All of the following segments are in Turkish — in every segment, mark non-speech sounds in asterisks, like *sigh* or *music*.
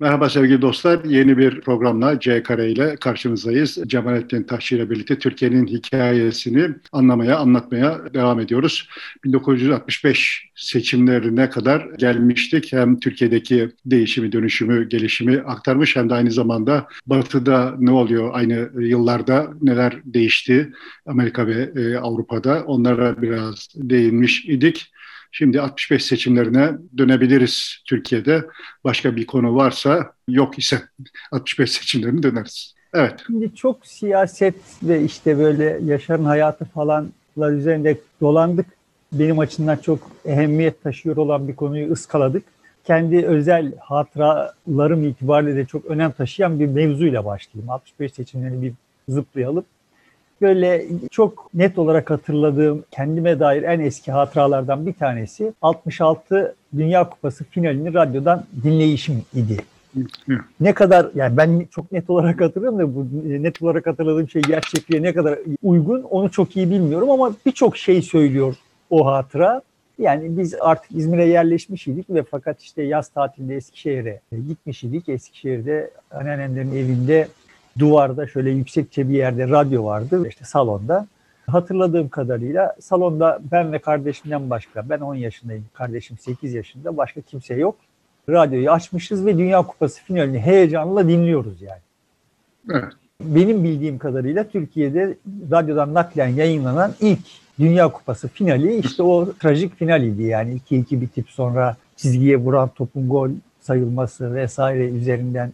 Merhaba sevgili dostlar. Yeni bir programla C Kare ile karşınızdayız. Cemalettin Taşçı ile birlikte Türkiye'nin hikayesini anlamaya, anlatmaya devam ediyoruz. 1965 seçimlerine kadar gelmiştik. Hem Türkiye'deki değişimi, dönüşümü, gelişimi aktarmış hem de aynı zamanda Batı'da ne oluyor aynı yıllarda neler değişti Amerika ve e, Avrupa'da onlara biraz değinmiş idik. Şimdi 65 seçimlerine dönebiliriz Türkiye'de. Başka bir konu varsa yok ise *laughs* 65 seçimlerine döneriz. Evet. Şimdi çok siyaset ve işte böyle Yaşar'ın hayatı falanlar üzerinde dolandık. Benim açımdan çok ehemmiyet taşıyor olan bir konuyu ıskaladık. Kendi özel hatıralarım itibariyle de çok önem taşıyan bir mevzuyla başlayayım. 65 seçimlerini bir zıplayalım böyle çok net olarak hatırladığım kendime dair en eski hatıralardan bir tanesi 66 Dünya Kupası finalini radyodan dinleyişim idi. Ne kadar yani ben çok net olarak hatırlıyorum da bu net olarak hatırladığım şey gerçekliğe ne kadar uygun onu çok iyi bilmiyorum ama birçok şey söylüyor o hatıra. Yani biz artık İzmir'e yerleşmiş idik ve fakat işte yaz tatilinde Eskişehir'e gitmiş idik. Eskişehir'de anneannemlerin evinde duvarda şöyle yüksekçe bir yerde radyo vardı işte salonda. Hatırladığım kadarıyla salonda ben ve kardeşimden başka, ben 10 yaşındayım, kardeşim 8 yaşında, başka kimse yok. Radyoyu açmışız ve Dünya Kupası finalini heyecanla dinliyoruz yani. Evet. Benim bildiğim kadarıyla Türkiye'de radyodan naklen yayınlanan ilk Dünya Kupası finali işte o trajik finaliydi yani 2-2 bitip sonra çizgiye vuran topun gol sayılması vesaire üzerinden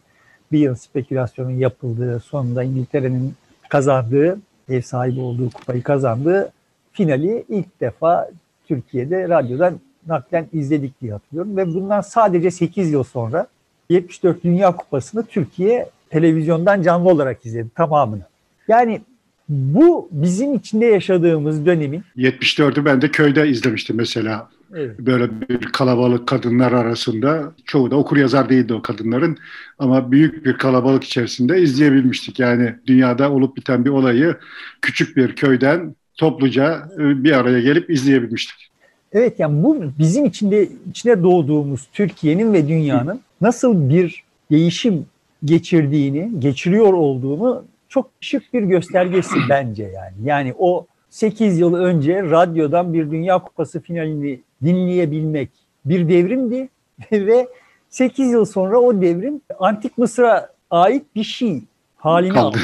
bir yıl spekülasyonun yapıldığı, sonunda İngiltere'nin kazandığı, ev sahibi olduğu kupayı kazandığı finali ilk defa Türkiye'de radyodan naklen izledik diye hatırlıyorum. Ve bundan sadece 8 yıl sonra 74 Dünya Kupası'nı Türkiye televizyondan canlı olarak izledi tamamını. Yani bu bizim içinde yaşadığımız dönemin 74'ü ben de köyde izlemiştim mesela. Evet. Böyle bir kalabalık kadınlar arasında çoğu da okur yazar değildi o kadınların ama büyük bir kalabalık içerisinde izleyebilmiştik. Yani dünyada olup biten bir olayı küçük bir köyden topluca e, bir araya gelip izleyebilmiştik. Evet yani bu bizim içinde içine doğduğumuz Türkiye'nin ve dünyanın nasıl bir değişim geçirdiğini, geçiriyor olduğunu çok şık bir göstergesi bence yani. Yani o 8 yıl önce radyodan bir Dünya Kupası finalini dinleyebilmek bir devrimdi *laughs* ve 8 yıl sonra o devrim Antik Mısır'a ait bir şey haline aldı.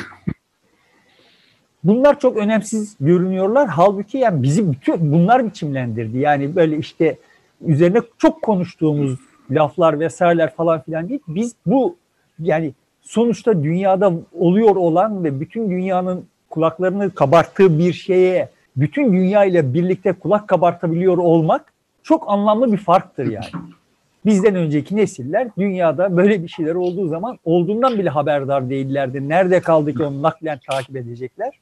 Bunlar çok önemsiz görünüyorlar. Halbuki yani bizi bütün bunlar biçimlendirdi. Yani böyle işte üzerine çok konuştuğumuz laflar vesaireler falan filan değil. Biz bu yani sonuçta dünyada oluyor olan ve bütün dünyanın kulaklarını kabarttığı bir şeye bütün dünya ile birlikte kulak kabartabiliyor olmak çok anlamlı bir farktır yani. Bizden önceki nesiller dünyada böyle bir şeyler olduğu zaman olduğundan bile haberdar değillerdi. Nerede kaldı ki onu naklen takip edecekler.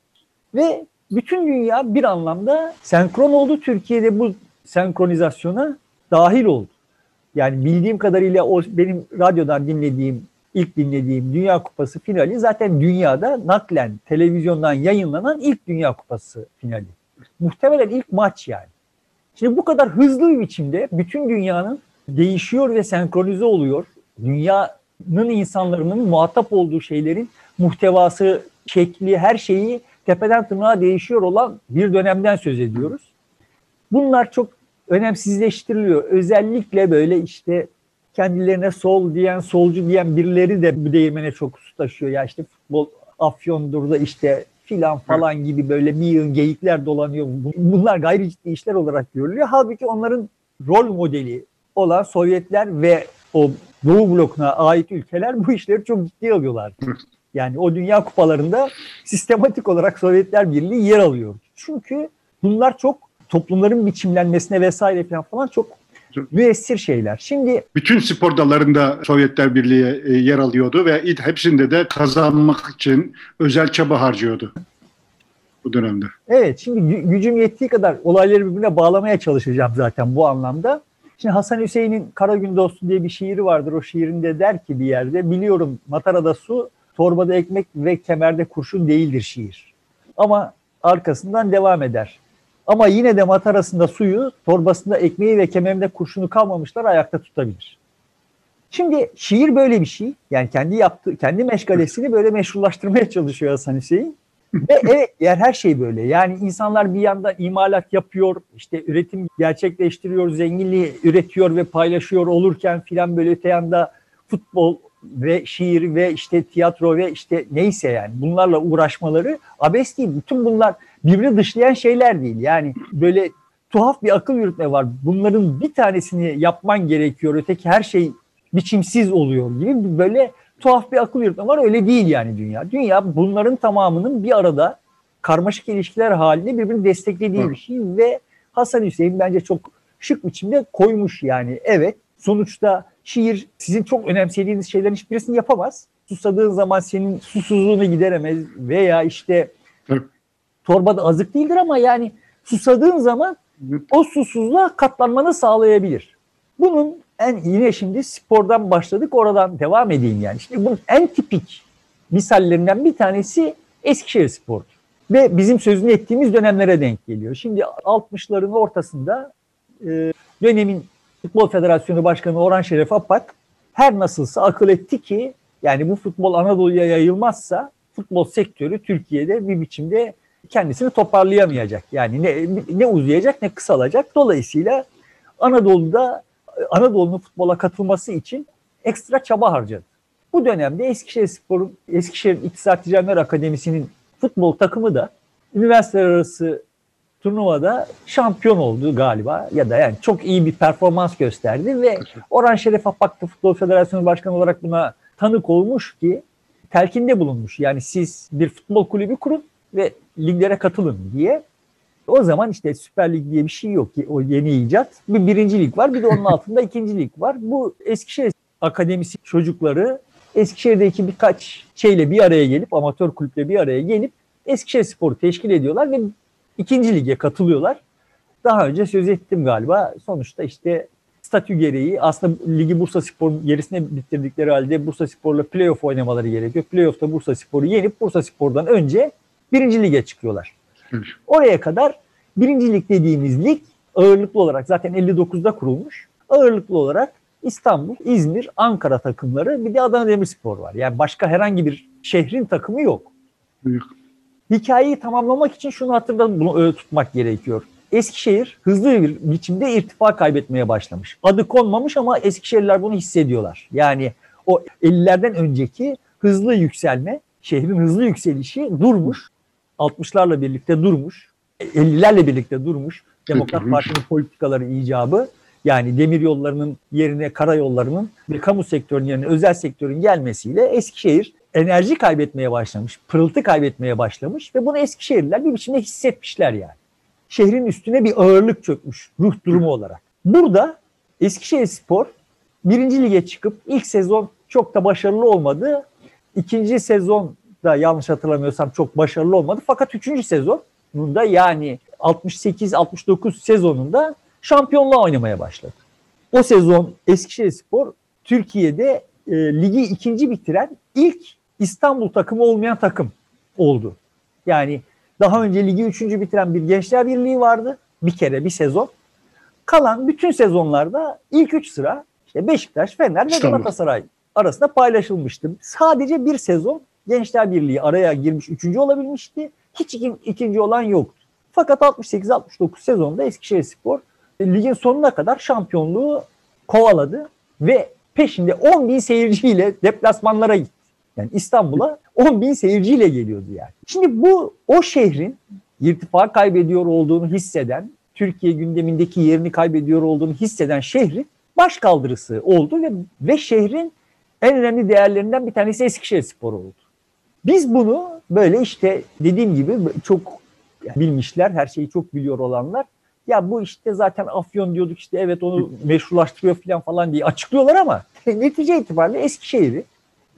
Ve bütün dünya bir anlamda senkron oldu. Türkiye'de bu senkronizasyona dahil oldu. Yani bildiğim kadarıyla o benim radyodan dinlediğim, ilk dinlediğim Dünya Kupası finali zaten dünyada naklen televizyondan yayınlanan ilk Dünya Kupası finali. Muhtemelen ilk maç yani. Şimdi bu kadar hızlı bir biçimde bütün dünyanın değişiyor ve senkronize oluyor. Dünyanın insanların muhatap olduğu şeylerin muhtevası, şekli, her şeyi tepeden tırnağa değişiyor olan bir dönemden söz ediyoruz. Bunlar çok önemsizleştiriliyor. Özellikle böyle işte kendilerine sol diyen, solcu diyen birileri de bu değirmene çok su taşıyor. Ya işte futbol afyondur da işte filan falan gibi böyle bir yığın geyikler dolanıyor. Bunlar gayri ciddi işler olarak görülüyor. Halbuki onların rol modeli olan Sovyetler ve o Doğu blokuna ait ülkeler bu işleri çok ciddi alıyorlar. *laughs* Yani o dünya kupalarında sistematik olarak Sovyetler Birliği yer alıyor. Çünkü bunlar çok toplumların biçimlenmesine vesaire falan falan çok müessir şeyler. Şimdi bütün spor dallarında Sovyetler Birliği e, yer alıyordu ve hepsinde de kazanmak için özel çaba harcıyordu bu dönemde. Evet, şimdi gücüm yettiği kadar olayları birbirine bağlamaya çalışacağım zaten bu anlamda. Şimdi Hasan Hüseyin'in Kara Gün Dostu diye bir şiiri vardır. O şiirinde der ki bir yerde biliyorum matarada su, torbada ekmek ve kemerde kurşun değildir şiir. Ama arkasından devam eder. Ama yine de matarasında suyu, torbasında ekmeği ve kemerinde kurşunu kalmamışlar ayakta tutabilir. Şimdi şiir böyle bir şey. Yani kendi yaptığı, kendi meşgalesini böyle meşrulaştırmaya çalışıyor Hasan Hüseyin. Ve evet diğer her şey böyle. Yani insanlar bir yanda imalat yapıyor, işte üretim gerçekleştiriyor, zenginliği üretiyor ve paylaşıyor olurken filan böyle öte yanda futbol ve şiir ve işte tiyatro ve işte neyse yani bunlarla uğraşmaları abes değil. Bütün bunlar birbirini dışlayan şeyler değil. Yani böyle tuhaf bir akıl yürütme var. Bunların bir tanesini yapman gerekiyor. Öteki her şey biçimsiz oluyor gibi böyle tuhaf bir akıl yürütme var. Öyle değil yani dünya. Dünya bunların tamamının bir arada karmaşık ilişkiler halinde birbirini desteklediği bir şey ve Hasan Hüseyin bence çok şık biçimde koymuş yani. Evet sonuçta şiir sizin çok önemsediğiniz şeylerin hiçbirisini yapamaz. Susadığın zaman senin susuzluğunu gideremez veya işte torbada azık değildir ama yani susadığın zaman o susuzluğa katlanmanı sağlayabilir. Bunun en yine şimdi spordan başladık oradan devam edeyim yani. Şimdi bunun en tipik misallerinden bir tanesi Eskişehir Spor. Ve bizim sözünü ettiğimiz dönemlere denk geliyor. Şimdi 60'ların ortasında e, dönemin Futbol Federasyonu Başkanı Orhan Şeref Apak her nasılsa akıl etti ki yani bu futbol Anadolu'ya yayılmazsa futbol sektörü Türkiye'de bir biçimde kendisini toparlayamayacak. Yani ne, ne uzayacak ne kısalacak. Dolayısıyla Anadolu'da Anadolu'nun futbola katılması için ekstra çaba harcadı. Bu dönemde Eskişehir Spor'un Eskişehir İktisat Ticaretler Akademisi'nin futbol takımı da üniversiteler arası turnuvada şampiyon oldu galiba ya da yani çok iyi bir performans gösterdi ve Orhan Şeref Apak Futbol Federasyonu Başkanı olarak buna tanık olmuş ki telkinde bulunmuş. Yani siz bir futbol kulübü kurun ve liglere katılın diye. O zaman işte Süper Lig diye bir şey yok ki o yeni icat. Bir birinci lig var bir de onun *laughs* altında ikinci lig var. Bu Eskişehir Akademisi çocukları Eskişehir'deki birkaç şeyle bir araya gelip amatör kulüple bir araya gelip Eskişehir Spor'u teşkil ediyorlar ve ikinci lige katılıyorlar. Daha önce söz ettim galiba. Sonuçta işte statü gereği aslında ligi Bursa Spor'un gerisine bitirdikleri halde Bursa Spor'la playoff oynamaları gerekiyor. Playoff'ta Bursa Spor'u yenip Bursa Spor'dan önce birinci lige çıkıyorlar. Oraya kadar birinci lig dediğimiz lig ağırlıklı olarak zaten 59'da kurulmuş. Ağırlıklı olarak İstanbul, İzmir, Ankara takımları bir de Adana Demirspor var. Yani başka herhangi bir şehrin takımı yok. Yok. Hikayeyi tamamlamak için şunu hatırladım, bunu öyle tutmak gerekiyor. Eskişehir hızlı bir biçimde irtifa kaybetmeye başlamış. Adı konmamış ama Eskişehirler bunu hissediyorlar. Yani o 50'lerden önceki hızlı yükselme, şehrin hızlı yükselişi durmuş. 60'larla birlikte durmuş. 50'lerle birlikte durmuş. Demokrat Parti'nin politikaları icabı yani demir yollarının yerine karayollarının ve kamu sektörünün yerine özel sektörün gelmesiyle Eskişehir enerji kaybetmeye başlamış, pırıltı kaybetmeye başlamış ve bunu Eskişehirliler bir biçimde hissetmişler yani. Şehrin üstüne bir ağırlık çökmüş ruh durumu olarak. Burada Eskişehir Spor birinci lige çıkıp ilk sezon çok da başarılı olmadı. İkinci sezon da yanlış hatırlamıyorsam çok başarılı olmadı. Fakat üçüncü sezonunda yani 68-69 sezonunda şampiyonluğa oynamaya başladı. O sezon Eskişehir Spor Türkiye'de e, ligi ikinci bitiren ilk İstanbul takımı olmayan takım oldu. Yani daha önce ligi üçüncü bitiren bir Gençler Birliği vardı. Bir kere bir sezon. Kalan bütün sezonlarda ilk üç sıra işte Beşiktaş, Fener ve Galatasaray arasında paylaşılmıştı. Sadece bir sezon Gençler Birliği araya girmiş üçüncü olabilmişti. Hiç ikinci olan yoktu. Fakat 68-69 sezonda Eskişehir Spor ligin sonuna kadar şampiyonluğu kovaladı ve peşinde 10 bin seyirciyle deplasmanlara gitti. Yani İstanbul'a 10 bin seyirciyle geliyordu yani. Şimdi bu o şehrin irtifa kaybediyor olduğunu hisseden, Türkiye gündemindeki yerini kaybediyor olduğunu hisseden şehrin baş kaldırısı oldu ve, ve şehrin en önemli değerlerinden bir tanesi Eskişehir Spor oldu. Biz bunu böyle işte dediğim gibi çok bilmişler, her şeyi çok biliyor olanlar ya bu işte zaten Afyon diyorduk işte evet onu meşrulaştırıyor falan falan diye açıklıyorlar ama *laughs* netice itibariyle Eskişehir'i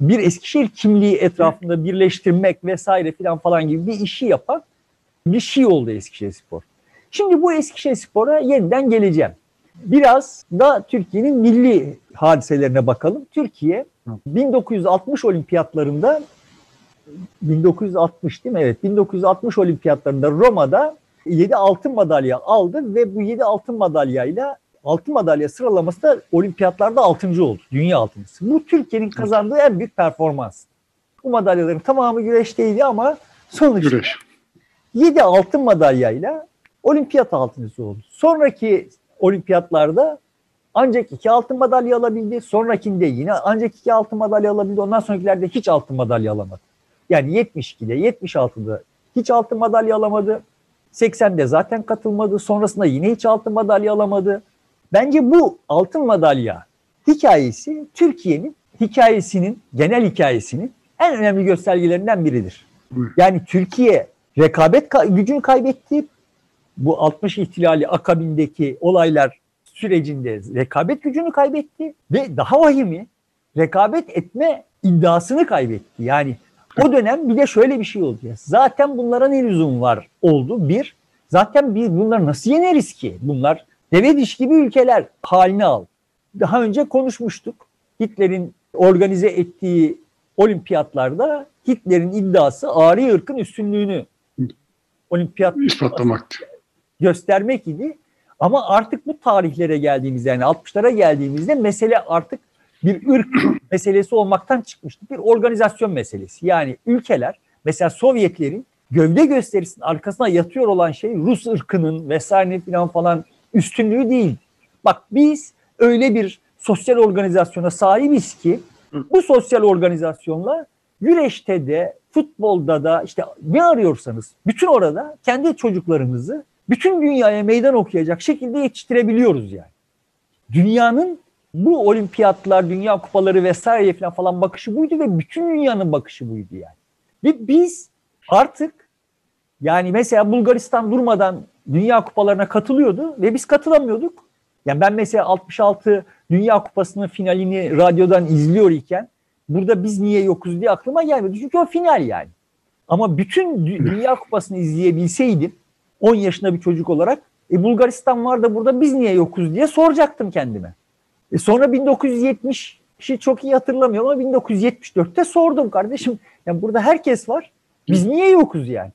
bir Eskişehir kimliği etrafında birleştirmek vesaire falan falan gibi bir işi yapan bir şey oldu Eskişehir Spor. Şimdi bu Eskişehir Spor'a yeniden geleceğim. Biraz da Türkiye'nin milli hadiselerine bakalım. Türkiye 1960 olimpiyatlarında 1960 değil mi? Evet 1960 olimpiyatlarında Roma'da 7 altın madalya aldı ve bu 7 altın madalyayla altın madalya sıralaması da olimpiyatlarda altıncı oldu. Dünya altıncısı. Bu Türkiye'nin kazandığı en büyük performans. Bu madalyaların tamamı güreşteydi ama sonuçta Güreş. 7 altın madalyayla olimpiyat altıncısı oldu. Sonraki olimpiyatlarda ancak iki altın madalya alabildi. Sonrakinde yine ancak iki altın madalya alabildi. Ondan sonrakilerde hiç altın madalya alamadı. Yani 72'de, 76'da hiç altın madalya alamadı. 80'de zaten katılmadı. Sonrasında yine hiç altın madalya alamadı. Bence bu altın madalya hikayesi Türkiye'nin hikayesinin, genel hikayesinin en önemli göstergelerinden biridir. Yani Türkiye rekabet gücünü kaybetti. Bu 60 ihtilali akabindeki olaylar sürecinde rekabet gücünü kaybetti ve daha vahimi rekabet etme iddiasını kaybetti. Yani o dönem bir de şöyle bir şey oldu. Zaten bunlara ne lüzum var oldu. Bir, zaten biz bunları nasıl yeneriz ki? Bunlar deve diş gibi ülkeler haline al. Daha önce konuşmuştuk. Hitler'in organize ettiği olimpiyatlarda Hitler'in iddiası Ari ırkın üstünlüğünü olimpiyat ispatlamaktı. Göstermek idi. Ama artık bu tarihlere geldiğimizde yani 60'lara geldiğimizde mesele artık bir ırk *clears throat* meselesi olmaktan çıkmıştı. Bir organizasyon meselesi. Yani ülkeler mesela Sovyetlerin gövde gösterisinin arkasına yatıyor olan şey Rus ırkının vesaire falan falan üstünlüğü değil. Bak biz öyle bir sosyal organizasyona sahibiz ki bu sosyal organizasyonla güreşte de futbolda da işte ne arıyorsanız bütün orada kendi çocuklarımızı bütün dünyaya meydan okuyacak şekilde yetiştirebiliyoruz yani. Dünyanın bu olimpiyatlar, dünya kupaları vesaire falan falan bakışı buydu ve bütün dünyanın bakışı buydu yani. Ve biz artık yani mesela Bulgaristan durmadan dünya kupalarına katılıyordu ve biz katılamıyorduk. Yani ben mesela 66 Dünya Kupası'nın finalini radyodan izliyor iken burada biz niye yokuz diye aklıma gelmedi. Çünkü o final yani. Ama bütün Dünya Kupası'nı izleyebilseydim 10 yaşında bir çocuk olarak e, Bulgaristan var da burada biz niye yokuz diye soracaktım kendime. E, sonra 1970'i çok iyi hatırlamıyorum ama 1974'te sordum kardeşim. Yani burada herkes var. Biz niye yokuz yani?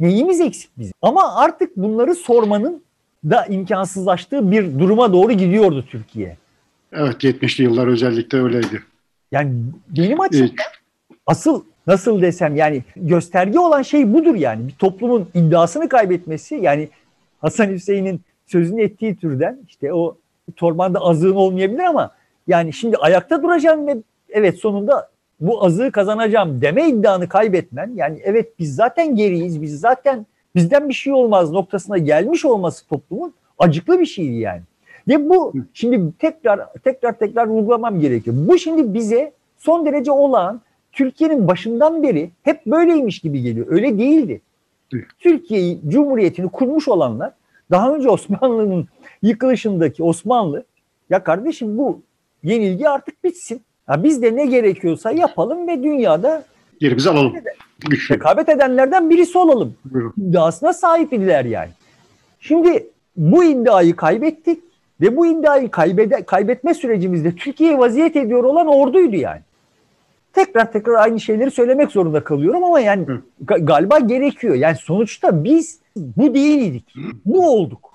Neyimiz eksik bizim? Ama artık bunları sormanın da imkansızlaştığı bir duruma doğru gidiyordu Türkiye. Evet 70'li yıllar özellikle öyleydi. Yani benim açımdan asıl nasıl desem yani gösterge olan şey budur yani. Bir toplumun iddiasını kaybetmesi yani Hasan Hüseyin'in sözünü ettiği türden işte o torbanda azığın olmayabilir ama yani şimdi ayakta duracağım ve evet sonunda bu azığı kazanacağım deme iddianı kaybetmen yani evet biz zaten geriyiz biz zaten bizden bir şey olmaz noktasına gelmiş olması toplumun acıklı bir şeydi yani. Ve bu şimdi tekrar tekrar tekrar vurgulamam gerekiyor. Bu şimdi bize son derece olağan Türkiye'nin başından beri hep böyleymiş gibi geliyor. Öyle değildi. Türkiye Cumhuriyeti'ni kurmuş olanlar daha önce Osmanlı'nın yıkılışındaki Osmanlı ya kardeşim bu yenilgi artık bitsin. Ya biz de ne gerekiyorsa yapalım ve dünyada yerimizi alalım. Güçlü. Rekabet edenlerden birisi olalım. İddiasına sahip idiler yani. Şimdi bu iddiayı kaybettik ve bu iddiayı kaybede, kaybetme sürecimizde Türkiye'ye vaziyet ediyor olan orduydu yani. Tekrar tekrar aynı şeyleri söylemek zorunda kalıyorum ama yani ga- galiba gerekiyor. Yani sonuçta biz bu değildik. Bu olduk.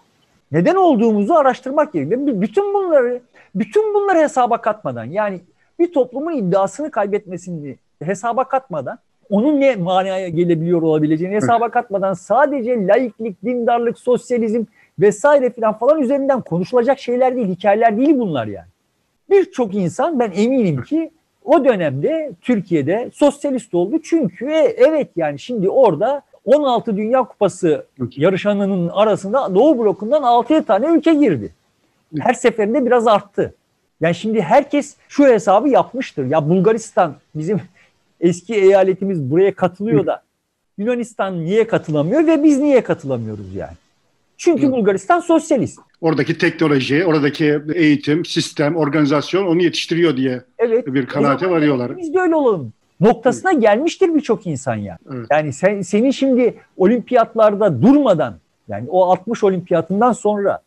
Neden olduğumuzu araştırmak gerekiyor. Bütün bunları bütün bunları hesaba katmadan yani bir toplumun iddiasını kaybetmesini hesaba katmadan onun ne manaya gelebiliyor olabileceğini hesaba katmadan sadece laiklik, dindarlık, sosyalizm vesaire filan falan üzerinden konuşulacak şeyler değil, hikayeler değil bunlar yani. Birçok insan ben eminim ki o dönemde Türkiye'de sosyalist oldu. Çünkü e, evet yani şimdi orada 16 Dünya Kupası yarışanının arasında Doğu blokundan 6 tane ülke girdi. Her seferinde biraz arttı. Yani şimdi herkes şu hesabı yapmıştır. Ya Bulgaristan bizim *laughs* eski eyaletimiz buraya katılıyor da Yunanistan niye katılamıyor ve biz niye katılamıyoruz yani? Çünkü Bulgaristan sosyalist. Oradaki teknoloji, oradaki eğitim, sistem, organizasyon onu yetiştiriyor diye evet, bir kanaate varıyorlar. Biz de öyle olalım. Noktasına gelmiştir birçok insan ya. Evet. Yani sen, senin şimdi olimpiyatlarda durmadan yani o 60 olimpiyatından sonra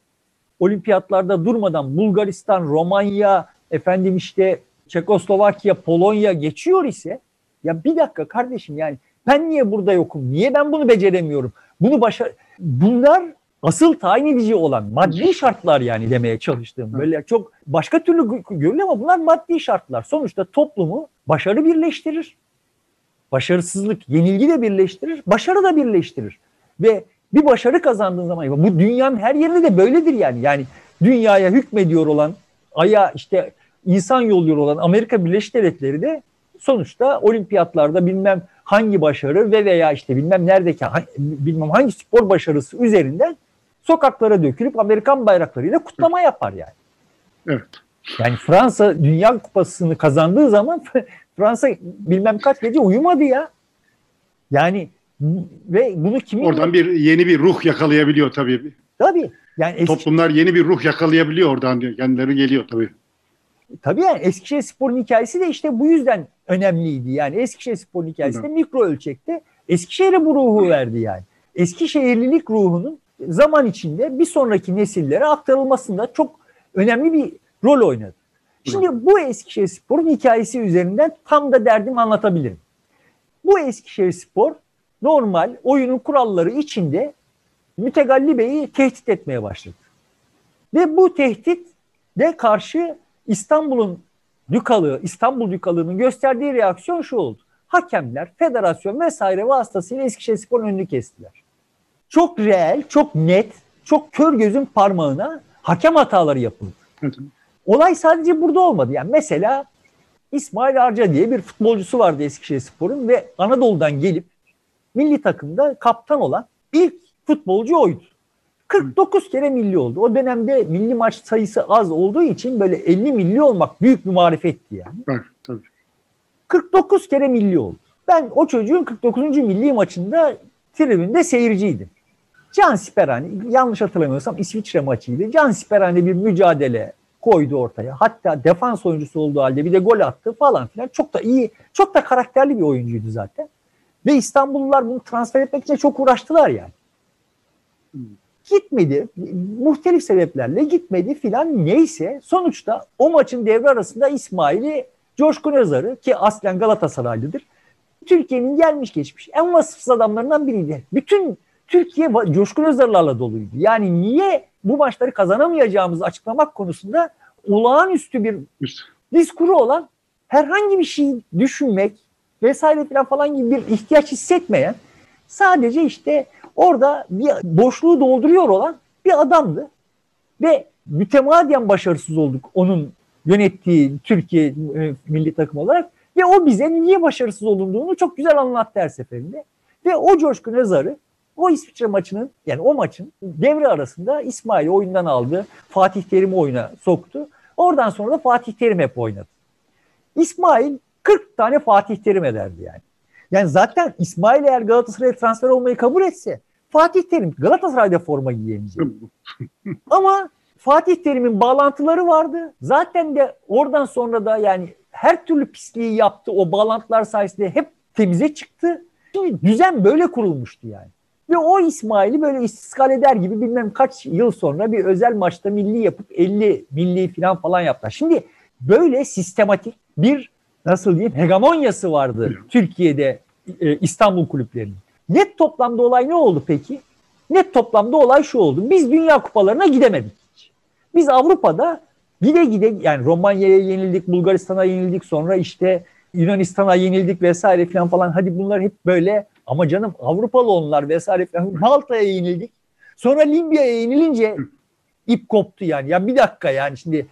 olimpiyatlarda durmadan Bulgaristan, Romanya, efendim işte Çekoslovakya, Polonya geçiyor ise ya bir dakika kardeşim yani ben niye burada yokum? Niye ben bunu beceremiyorum? Bunu başar Bunlar asıl tayin edici olan maddi şartlar yani demeye çalıştığım. Böyle çok başka türlü görünüyor ama bunlar maddi şartlar. Sonuçta toplumu başarı birleştirir. Başarısızlık, yenilgi de birleştirir, başarı da birleştirir. Ve bir başarı kazandığın zaman bu dünyanın her yerinde de böyledir yani. Yani dünyaya hükmediyor olan, aya işte insan yolluyor olan Amerika Birleşik Devletleri de sonuçta olimpiyatlarda bilmem hangi başarı ve veya işte bilmem neredeki bilmem hangi spor başarısı üzerinden sokaklara dökülüp Amerikan bayraklarıyla kutlama yapar yani. Evet. Yani Fransa Dünya Kupası'nı kazandığı zaman Fransa bilmem kaç gece uyumadı ya. Yani ve bunu kimin... Oradan bir yeni bir ruh yakalayabiliyor tabii. Tabii. Yani eski... Toplumlar yeni bir ruh yakalayabiliyor oradan diyor. Kendileri geliyor tabii. Tabii yani Eskişehir Spor'un hikayesi de işte bu yüzden önemliydi. Yani Eskişehir Spor'un hikayesi de mikro ölçekte Eskişehir'e bu ruhu verdi yani. Eskişehirlilik ruhunun zaman içinde bir sonraki nesillere aktarılmasında çok önemli bir rol oynadı. Şimdi bu Eskişehir Spor'un hikayesi üzerinden tam da derdimi anlatabilirim. Bu Eskişehir Spor normal oyunun kuralları içinde Mütegalli Bey'i tehdit etmeye başladı. Ve bu tehdit de karşı İstanbul'un Dükalığı, İstanbul Dükalığı'nın gösterdiği reaksiyon şu oldu. Hakemler, federasyon vesaire vasıtasıyla Eskişehir Spor'un önünü kestiler. Çok reel, çok net, çok kör gözün parmağına hakem hataları yapıldı. Olay sadece burada olmadı. Yani mesela İsmail Arca diye bir futbolcusu vardı Eskişehir Spor'un ve Anadolu'dan gelip milli takımda kaptan olan ilk futbolcu oydu. 49 kere milli oldu. O dönemde milli maç sayısı az olduğu için böyle 50 milli olmak büyük bir marifetti yani. Evet, tabii. 49 kere milli oldu. Ben o çocuğun 49. milli maçında tribünde seyirciydim. Can Siperhane, yanlış hatırlamıyorsam İsviçre maçıydı. Can Siperhane bir mücadele koydu ortaya. Hatta defans oyuncusu olduğu halde bir de gol attı falan filan. Çok da iyi, çok da karakterli bir oyuncuydu zaten. Ve İstanbullular bunu transfer etmek için çok uğraştılar yani. Gitmedi. Muhtelif sebeplerle gitmedi filan neyse. Sonuçta o maçın devre arasında İsmail'i Coşkun Özar'ı ki aslen Galatasaraylıdır. Türkiye'nin gelmiş geçmiş en vasıfsız adamlarından biriydi. Bütün Türkiye Coşkun Özar'larla doluydu. Yani niye bu maçları kazanamayacağımızı açıklamak konusunda olağanüstü bir diskuru olan herhangi bir şey düşünmek vesaire falan falan gibi bir ihtiyaç hissetmeyen sadece işte orada bir boşluğu dolduruyor olan bir adamdı. Ve mütemadiyen başarısız olduk onun yönettiği Türkiye e, milli takım olarak. Ve o bize niye başarısız olunduğunu çok güzel anlattı her seferinde. Ve o Coşkun Özar'ı o İsviçre maçının yani o maçın devre arasında İsmail oyundan aldı. Fatih Terim'i oyuna soktu. Oradan sonra da Fatih Terim hep oynadı. İsmail 40 tane Fatih Terim ederdi yani. Yani zaten İsmail eğer Galatasaray'a transfer olmayı kabul etse Fatih Terim Galatasaray'da forma giyemeyecek. *laughs* Ama Fatih Terim'in bağlantıları vardı. Zaten de oradan sonra da yani her türlü pisliği yaptı. O bağlantılar sayesinde hep temize çıktı. Şimdi düzen böyle kurulmuştu yani. Ve o İsmail'i böyle istiskal eder gibi bilmem kaç yıl sonra bir özel maçta milli yapıp 50 milli falan falan yaptılar. Şimdi böyle sistematik bir nasıl diyeyim hegemonyası vardı Türkiye'de e, İstanbul kulüplerinin. Net toplamda olay ne oldu peki? Net toplamda olay şu oldu. Biz Dünya Kupalarına gidemedik. Biz Avrupa'da gide gide yani Romanya'ya yenildik, Bulgaristan'a yenildik, sonra işte Yunanistan'a yenildik vesaire falan falan. Hadi bunlar hep böyle ama canım Avrupalı onlar vesaire falan. Malta'ya yenildik. Sonra Libya'ya yenilince ip koptu yani. Ya bir dakika yani şimdi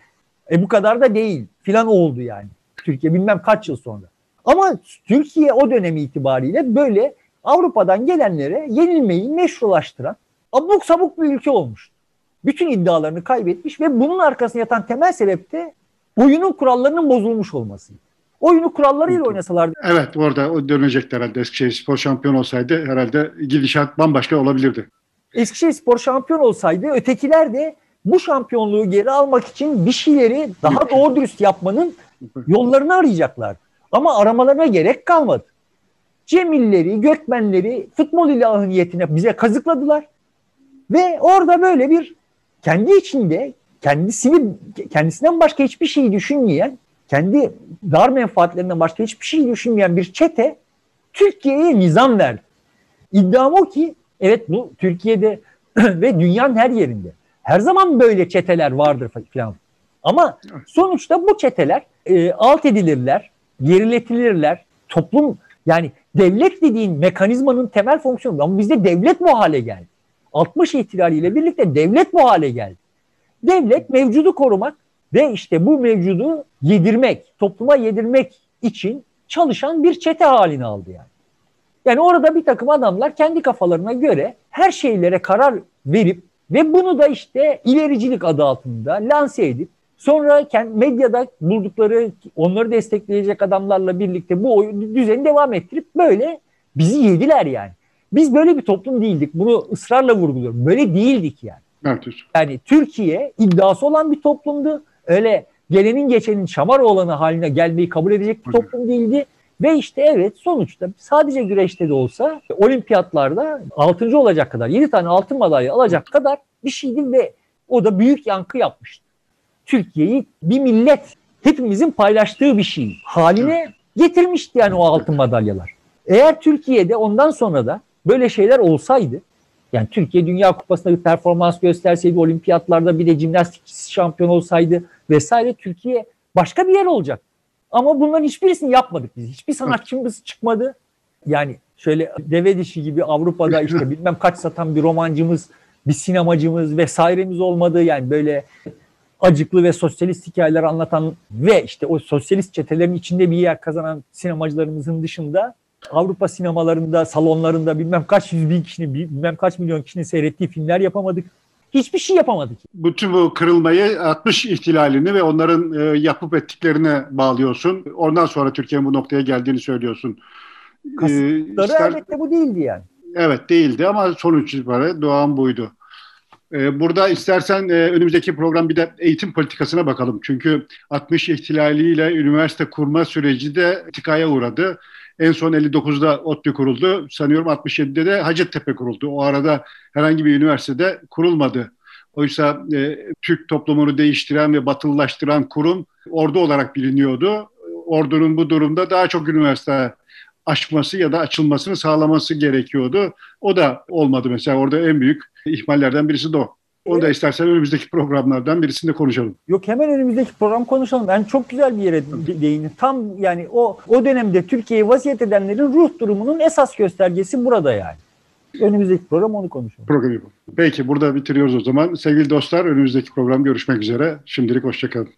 e bu kadar da değil filan oldu yani. Türkiye bilmem kaç yıl sonra. Ama Türkiye o dönemi itibariyle böyle Avrupa'dan gelenlere yenilmeyi meşrulaştıran abuk sabuk bir ülke olmuş. Bütün iddialarını kaybetmiş ve bunun arkasında yatan temel sebep de oyunun kurallarının bozulmuş olması. Oyunu kurallarıyla oynasalardı. Evet orada dönecekti herhalde. Eskişehir Spor şampiyon olsaydı herhalde gidişat bambaşka olabilirdi. Eskişehir Spor şampiyon olsaydı ötekiler de bu şampiyonluğu geri almak için bir şeyleri daha doğru dürüst yapmanın yollarını arayacaklar. Ama aramalarına gerek kalmadı. Cemilleri, Gökmenleri futbol ilahı niyetine bize kazıkladılar. Ve orada böyle bir kendi içinde kendisini kendisinden başka hiçbir şey düşünmeyen, kendi dar menfaatlerinden başka hiçbir şey düşünmeyen bir çete Türkiye'ye nizam verdi. İddiam o ki evet bu Türkiye'de *clears throat* ve dünyanın her yerinde. Her zaman böyle çeteler vardır falan. Ama sonuçta bu çeteler e, alt edilirler, geriletilirler. Toplum yani devlet dediğin mekanizmanın temel fonksiyonu ama bizde devlet bu hale geldi. 60 ihtilaliyle birlikte devlet bu hale geldi. Devlet mevcudu korumak ve işte bu mevcudu yedirmek, topluma yedirmek için çalışan bir çete halini aldı yani. Yani orada bir takım adamlar kendi kafalarına göre her şeylere karar verip ve bunu da işte ilericilik adı altında lanse edip sonra medyada buldukları onları destekleyecek adamlarla birlikte bu düzeni devam ettirip böyle bizi yediler yani. Biz böyle bir toplum değildik. Bunu ısrarla vurguluyorum. Böyle değildik yani. Evet. Yani Türkiye iddiası olan bir toplumdu. Öyle gelenin geçenin şamar olanı haline gelmeyi kabul edecek bir toplum değildi. Ve işte evet sonuçta sadece güreşte de olsa olimpiyatlarda 6. olacak kadar 7 tane altın madalya alacak kadar bir şeydi ve o da büyük yankı yapmıştı. Türkiye'yi bir millet hepimizin paylaştığı bir şey haline getirmişti yani o altın madalyalar. Eğer Türkiye'de ondan sonra da böyle şeyler olsaydı yani Türkiye Dünya Kupası'nda bir performans gösterseydi, olimpiyatlarda bir de jimnastik şampiyon olsaydı vesaire Türkiye başka bir yer olacak. Ama bunların hiçbirisini yapmadık biz. Hiçbir sanatçımız çıkmadı. Yani şöyle deve dişi gibi Avrupa'da işte *laughs* bilmem kaç satan bir romancımız, bir sinemacımız vesairemiz olmadı. Yani böyle acıklı ve sosyalist hikayeler anlatan ve işte o sosyalist çetelerin içinde bir yer kazanan sinemacılarımızın dışında Avrupa sinemalarında, salonlarında bilmem kaç yüz bin kişinin, bilmem kaç milyon kişinin seyrettiği filmler yapamadık. Hiçbir şey yapamadık. Bütün bu kırılmayı 60 ihtilalini ve onların e, yapıp ettiklerine bağlıyorsun. Ondan sonra Türkiye'nin bu noktaya geldiğini söylüyorsun. Kasıtları ee, ister... elbette bu değildi yani. Evet değildi ama sonuç itibariyle doğan buydu. Ee, burada istersen e, önümüzdeki program bir de eğitim politikasına bakalım. Çünkü 60 ihtilaliyle üniversite kurma süreci de tikaya uğradı. En son 59'da ODTÜ kuruldu. Sanıyorum 67'de de Hacettepe kuruldu. O arada herhangi bir üniversitede kurulmadı. Oysa e, Türk toplumunu değiştiren ve batılılaştıran kurum ordu olarak biliniyordu. Ordunun bu durumda daha çok üniversite açması ya da açılmasını sağlaması gerekiyordu. O da olmadı mesela orada en büyük ihmallerden birisi de o. Onu da istersen önümüzdeki programlardan birisinde konuşalım. Yok hemen önümüzdeki program konuşalım. Ben çok güzel bir yere değindim. Tam yani o o dönemde Türkiye'yi vaziyet edenlerin ruh durumunun esas göstergesi burada yani. Önümüzdeki program onu konuşalım. Programı bu. Peki burada bitiriyoruz o zaman. Sevgili dostlar önümüzdeki program görüşmek üzere. Şimdilik hoşçakalın.